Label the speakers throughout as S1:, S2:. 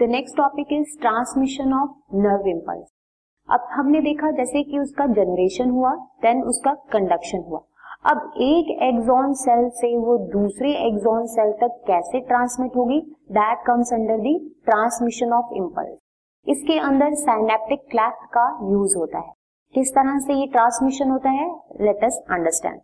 S1: The next topic is transmission of nerve impulse अब हमने देखा जैसे कि उसका जनरेशन हुआ देन उसका कंडक्शन हुआ। अब एक एक्सॉन सेल से वो दूसरे एक्सॉन सेल तक कैसे ट्रांसमिट होगी? That comes under the transmission of impulse इसके अंदर साइनेप्टिक क्लैफ्ट का यूज़ होता है। किस तरह से ये ट्रांसमिशन होता है? लेट अस अंडरस्टैंड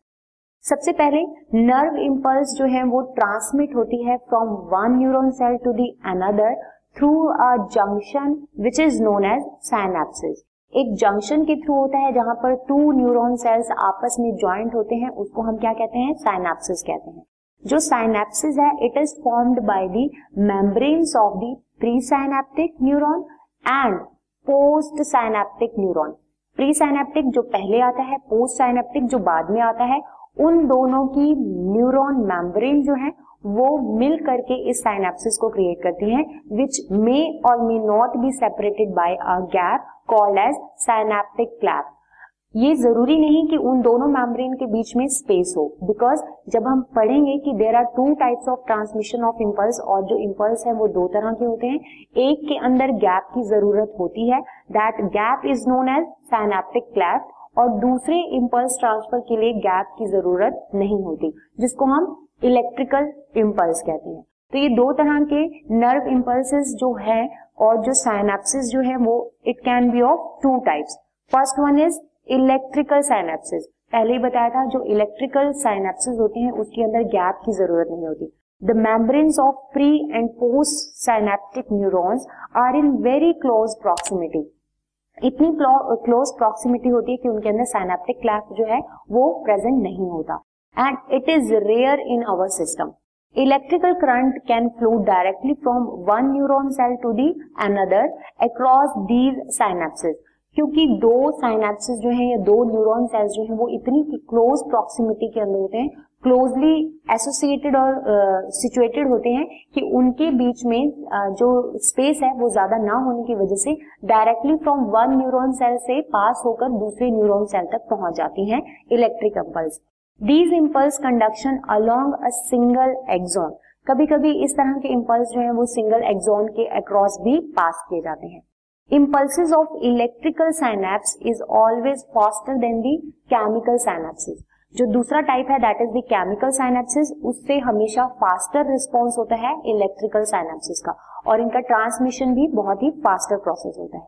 S1: सबसे पहले नर्व इम्पल्स जो है वो ट्रांसमिट होती है from one neuron cell to the another through a junction which is known as synapsis एक जंक्शन के थ्रू होता है जहाँ पर टू न्यूरॉन सेल्स आपस में ज्वाइंट होते हैं, उसको हम क्या कहते हैं? साइनेप्सिस कहते हैं। जो साइनेप्सिस है it is formed by the membranes of the pre synaptic neuron and post synaptic neuron pre synaptic जो पहले आता है पोस्ट साइनेप्टिक जो बाद में आता है, उन दोनों की न्यूरॉन मेम्ब्रेन जो है वो मिल करके इस साइनेप्सिस को क्रिएट करती हैं विच मे और may not be separated by a gap called as synaptic cleft ये ज़रूरी नहीं कि उन दोनों मेम्ब्रेन के बीच में स्पेस हो बिकॉज़ जब हम पढ़ेंगे कि there are two types of transmission of impulse और जो इम्पल्स है वो दो तरह के होते हैं, एक के अंदर गैप की ज़रूरत होती है that gap is known as synaptic cleft और दूसरे इम्पल्स ट्रांसफ़र के लिए गैप की ज़रूरत नहीं होती, जिसको हम इलेक्ट्रिकल इम्पल्स कहते हैं। तो ये दो तरह के नर्व इम्पल्सेस जो है और जो साइनेप्सिस जो है, वो it can be of two types first one is electrical synapsis पहले ही बताया था, जो इलेक्ट्रिकल साइनेप्सिस होते हैं, उसके अंदर गैप की ज़रूरत नहीं होती। The membranes of pre and post synaptic neurons are in very close proximity इतनी क्लोज प्रॉक्सिमिटी होती है कि उनके अंदर साइनेप्टिक क्लैप जो है, वो प्रेजेंट नहीं होता। And it is rare in our system electrical current can flow directly from one neuron cell to the another across these synapsis क्योंकि दो साइनेप्सिस जो है या दो न्यूरॉन सेल्स जो है वो इतनी क्लोज प्रॉक्सिमिटी के अंदर होते हैं क्लोजली एसोसिएटेड और सिचुएटेड uh, होते हैं कि उनके बीच में uh, जो स्पेस है वो ज़्यादा ना होने की वजह से directly from one neuron cell से पास होकर दूसरे न्यूरॉन सेल तक पहुँच जाती हैं electric impulse these impulse conduction along a single axon कभी कभी इस तरह के इम्पल्स जो है, वो सिंगल एक्सॉन के अक्रॉस भी पास किए जाते हैं। Impulses of electrical synapse is always faster than the chemical synapses. जो दूसरा टाइप है that is the chemical synapsis उससे हमेशा फास्टर रिस्पॉन्स होता है इलेक्ट्रिकल साइनेप्सिस का। और इनका ट्रांसमिशन भी बहुत ही फास्टर प्रोसेस होता है।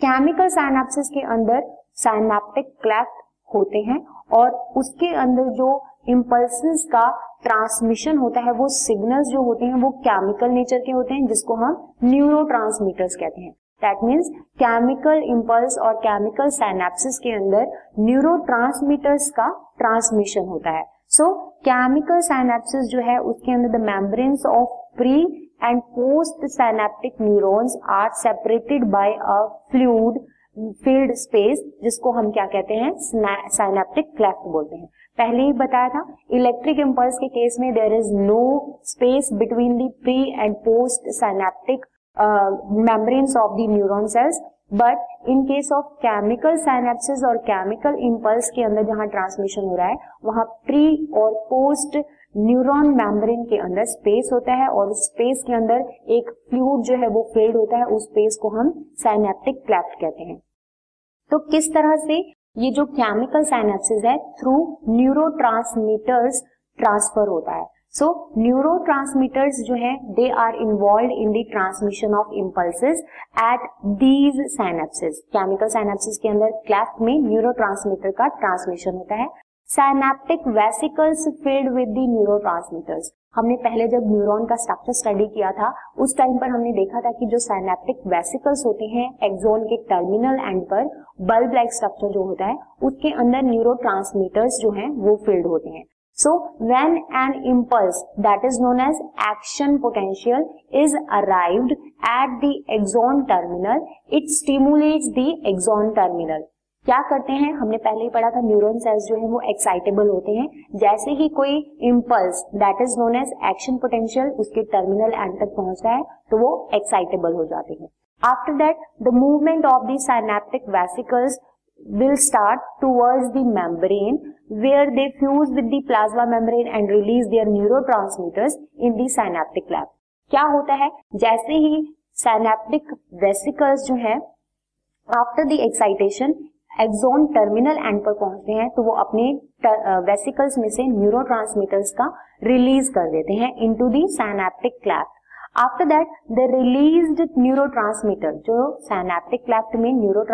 S1: केमिकल साइनेप्सिस के अंदर साइनेप्टिक क्लैफ्ट होते हैं और उसके अंदर जो इम्पल्सिस का ट्रांसमिशन होता है, वो सिग्नल्स जो होते हैं, वो केमिकल नेचर के होते हैं, जिसको हम न्यूरो कहते हैं। दैट मीन्स केमिकल इम्पल्स और केमिकल साइनेप्सिस के अंदर न्यूरो का ट्रांसमिशन होता है। सो केमिकल साइनेप्सिस जो है, उसके अंदर the membranes of pre and post synaptic neurons are separated by a fluid filled space, जिसको हम क्या कहते हैं? साइनेप्टिक क्लेफ्ट बोलते हैं। पहले ही बताया था इलेक्ट्रिक इम्पल्स के केस में there is no space between the pre and post synaptic membranes of the neuron cells but in case of chemical synapsis और केमिकल इम्पल्स के अंदर जहाँ ट्रांसमिशन हो रहा है, वहाँ प्री और पोस्ट न्यूरॉन मेम्ब्रेन के अंदर स्पेस होता है और उस स्पेस के अंदर एक फ्लूड जो है वो फिल्ड होता है, उस स्पेस को हम साइनेप्टिक क्लैफ्ट कहते हैं। तो किस तरह से? ये जो केमिकल साइनेप्सिस है थ्रू न्यूरो ट्रांसफ़र होता है। सो न्यूरो जो है they are involve in the transmission of impulses at these synapsis chemical synapsis के अंदर क्लैफ्ट में न्यूरो का ट्रांसमिशन होता है। Synaptic vesicles filled with the neuro हमने पहले जब न्यूरॉन का स्ट्रक्चर स्टडी किया था उस टाइम पर हमने देखा था कि जो साइनेप्टिक वेसिकल्स होते हैं एक्सोन के टर्मिनल एंड पर बल्ब लाइक स्ट्रक्चर जो होता है उसके अंदर न्यूरो जो है वो फिल्ड होते हैं so when an impulse that is known as action potential is arrived at the axon terminal, it stimulates the axon terminal. क्या करते हैं? हमने पहले ही पढ़ा था न्यूरॉन सेल्स जो है वो एक्साइटेबल होते हैं। जैसे ही कोई impulse that is known as action potential उसके टर्मिनल एंड तक पहुँच रहा है तो वो एक्साइटेबल हो जाते हैं। After that the movement of the synaptic vesicles will start towards the membrane, where they fuse with the plasma membrane and release their neurotransmitters in the synaptic lab. क्या होता है? जैसे ही सैनेप्टिक वेसिकल्स जो है after the excitation axon terminal end पर पहुँचते हैं तो वो अपने वेसिकल्स में से न्यूरो का रिलीज़ कर देते हैं into the synaptic cleft after that the release neuro जो सैनेप्टिक क्लैफ्ट में न्यूरो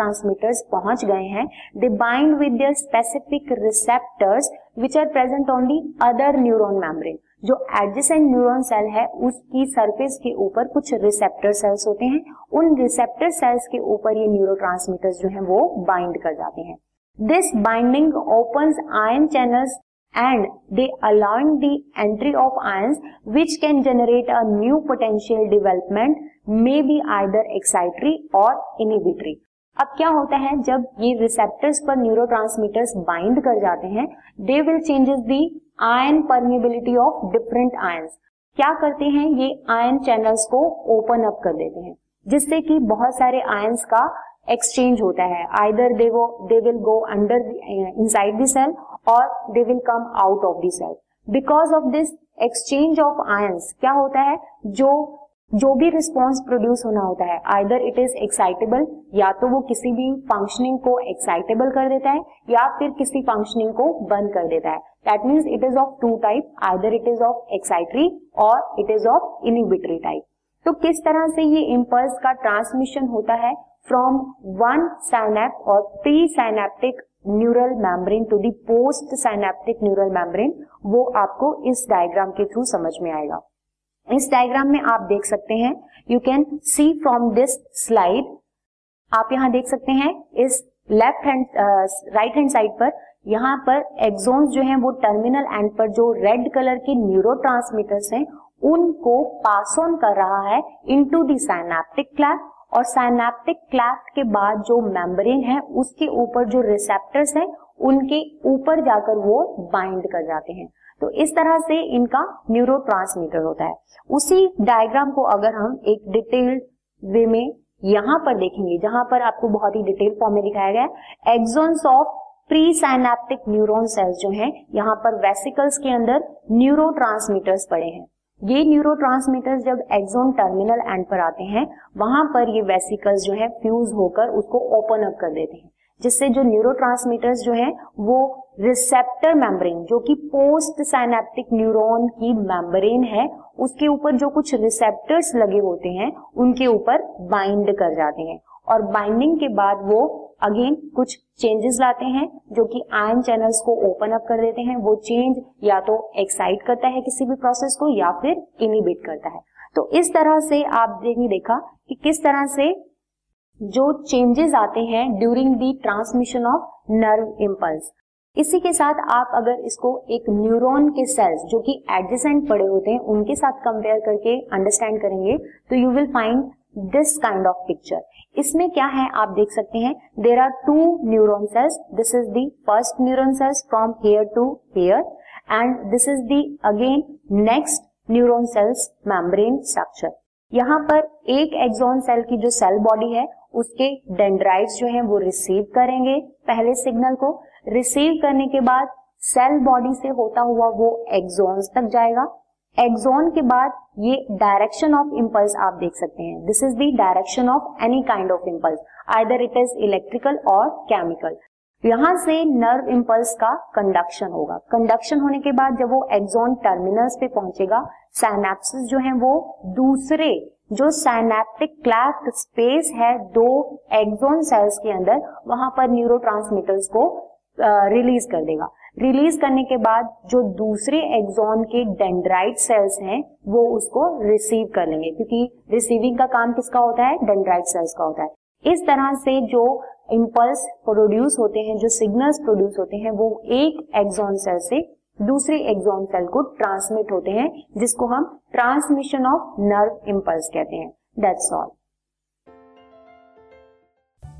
S1: पहुँच गए हैं they bind with specific receptors which are present on the other neuron membrane जो एडजेसेंट न्यूरॉन सेल है, उसकी सरफेस के ऊपर कुछ रिसेप्टर सेल्स होते हैं। उन रिसेप्टर सेल्स के ऊपर ये न्यूरो जो है, वो बाइंड कर जाते हैं। This binding open ion channel and they allowing the entry of ion which can generate a new potential development may be either excitatory और इनिबिटरी अब क्या होता है, जब ये रिसेप्टर्स पर न्यूरो बाइंड कर जाते हैं they will changes the ion permeability of different ions क्या करते हैं, ये आयन चैनल्स को ओपन अप कर देते हैं, जिससे कि बहुत सारे आयन्स का एक्सचेंज होता है। आइदर दे वो they will go under inside the cell और they will come out of the cell because of this exchange of ions क्या होता है, जो जो भी रिस्पॉन्स प्रोड्यूस होना होता है आइदर इट इज़ एक्साइटेबल या तो वो किसी भी फंक्शनिंग को एक्साइटेबल कर देता है, या फिर किसी फंक्शनिंग को बंद कर देता है। That means it is of two type either it is of excitatory और it is of inhibitory type तो किस तरह से ये इम्पल्स का ट्रांसमिशन होता है? फ्रॉम वन साइनेप और pre synaptic neural membrane to the post neural membrane वो आपको इस डायग्राम के थ्रू समझ में आएगा। इस डायग्राम में आप देख सकते हैं you can see from this slide आप यहाँ देख सकते हैं, इस left hand right hand side पर, यहाँ पर एक्सोन्स जो हैं वो टर्मिनल एंड पर जो रेड कलर के न्यूरो हैं, उनको पास ऑन कर रहा है इनटू दी साइनेप्टिक क्लैप और साइनेप्टिक क्लैप के बाद जो मेम्ब्रेन है, उसके ऊपर जो रिसेप्टर्स हैं, उनके ऊपर जाकर वो बाइंड कर जाते हैं। तो इस तरह से इनका न्यूरो होता है। उसी डायग्राम को अगर हम एक डिटेल्ड वे में यहाँ पर देखेंगे, जहाँ पर आपको बहुत ही डिटेल फॉर्म में दिखाया गया है axons of pre synaptic neuron cells जो हैं, यहाँ पर वेसिकल्स के अंदर न्यूरो पड़े हैं। ये न्यूरो जब एक्सोन टर्मिनल एंड पर आते हैं, वहाँ पर ये वेसिकल्स जो है फ्यूज होकर उसको ओपन अप कर देते हैं। जिससे जो न्यूरो जो है, वो रिसेप्टर मेम्ब्रेन जो कि पोस्ट साइनेप्टिक न्यूरॉन की मेम्ब्रेन है, उसके ऊपर जो कुछ रिसेप्टर्स लगे होते हैं, उनके ऊपर बाइंड कर जाते हैं। और बाइंडिंग के बाद वो अगेन कुछ चेंजेस लाते हैं, जो कि आयन चैनल्स को ओपन अप कर देते हैं। वो चेंज या तो एक्साइट करता है किसी भी प्रोसेस को, या फिर इनिबिट करता है। तो इस तरह से आप देखा कि किस तरह से जो चेंजेस आते हैं during the transmission of nerve impulse इसी के साथ आप अगर इसको एक न्यूरॉन के सेल्स जो कि एडजेसेंट पड़े होते हैं, उनके साथ कंपेयर करके अंडरस्टैंड करेंगे तो you will find this kind of picture इसमें क्या है, आप देख सकते हैं there are two neuron cells this is the first neuron cells from here to here and this is the again next neuron cells membrane structure यहाँ पर एक एक्सॉन सेल की जो सेल बॉडी है, उसके डेंड्राइट्स जो है, वो रिसीव करेंगे पहले सिग्नल को। रिसीव करने के बाद सेल बॉडी से होता हुआ वो एक्सोन्स तक जाएगा। एक्सोन के बाद ये डायरेक्शन ऑफ़ इम्पल्स आप देख सकते हैं। This is the direction of any kind of impulse either it is electrical और केमिकल यहाँ से नर्व इम्पल्स का कंडक्शन होगा। कंडक्शन होने के बाद जब वो एक्सोन टर्मिनल्स पे पहुंचेगा सैनेप्सिस जो है वो दूसरे, जो साइनेप्टिक क्लैफ्ट स्पेस है दो एक्सोन सेल्स के अंदर, वहाँ पर न्यूरो को रिलीज़ कर देगा। रिलीज़ करने के बाद जो दूसरे एक्सोन के डेंड्राइट सेल्स हैं, वो उसको रिसीव कर लेंगे। क्योंकि रिसीविंग का काम किसका होता है? डेंड्राइट सेल्स का होता है। इस तरह से जो इम्पल्स प्रोड्यूस होते हैं, जो सिग्नल्स प्रोड्यूस होते हैं, वो एक एक्सोन सेल से दूसरे एक्सोन सेल को ट्रांसमिट होते हैं, जिसको हम ट्रांसमिशन ऑफ़ नर्व इम्पल्स कहते हैं. That's all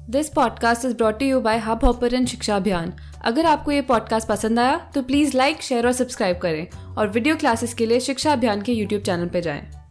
S2: this podcast is brought you by Hub Hopper शिक्षा अभियान अगर आपको ये पॉडकास्ट पसंद आया तो प्लीज़ लाइक शेयर और सब्सक्राइब करें और वीडियो क्लासेस के लिए शिक्षा अभियान के यूट्यूब चैनल पर जाएँ।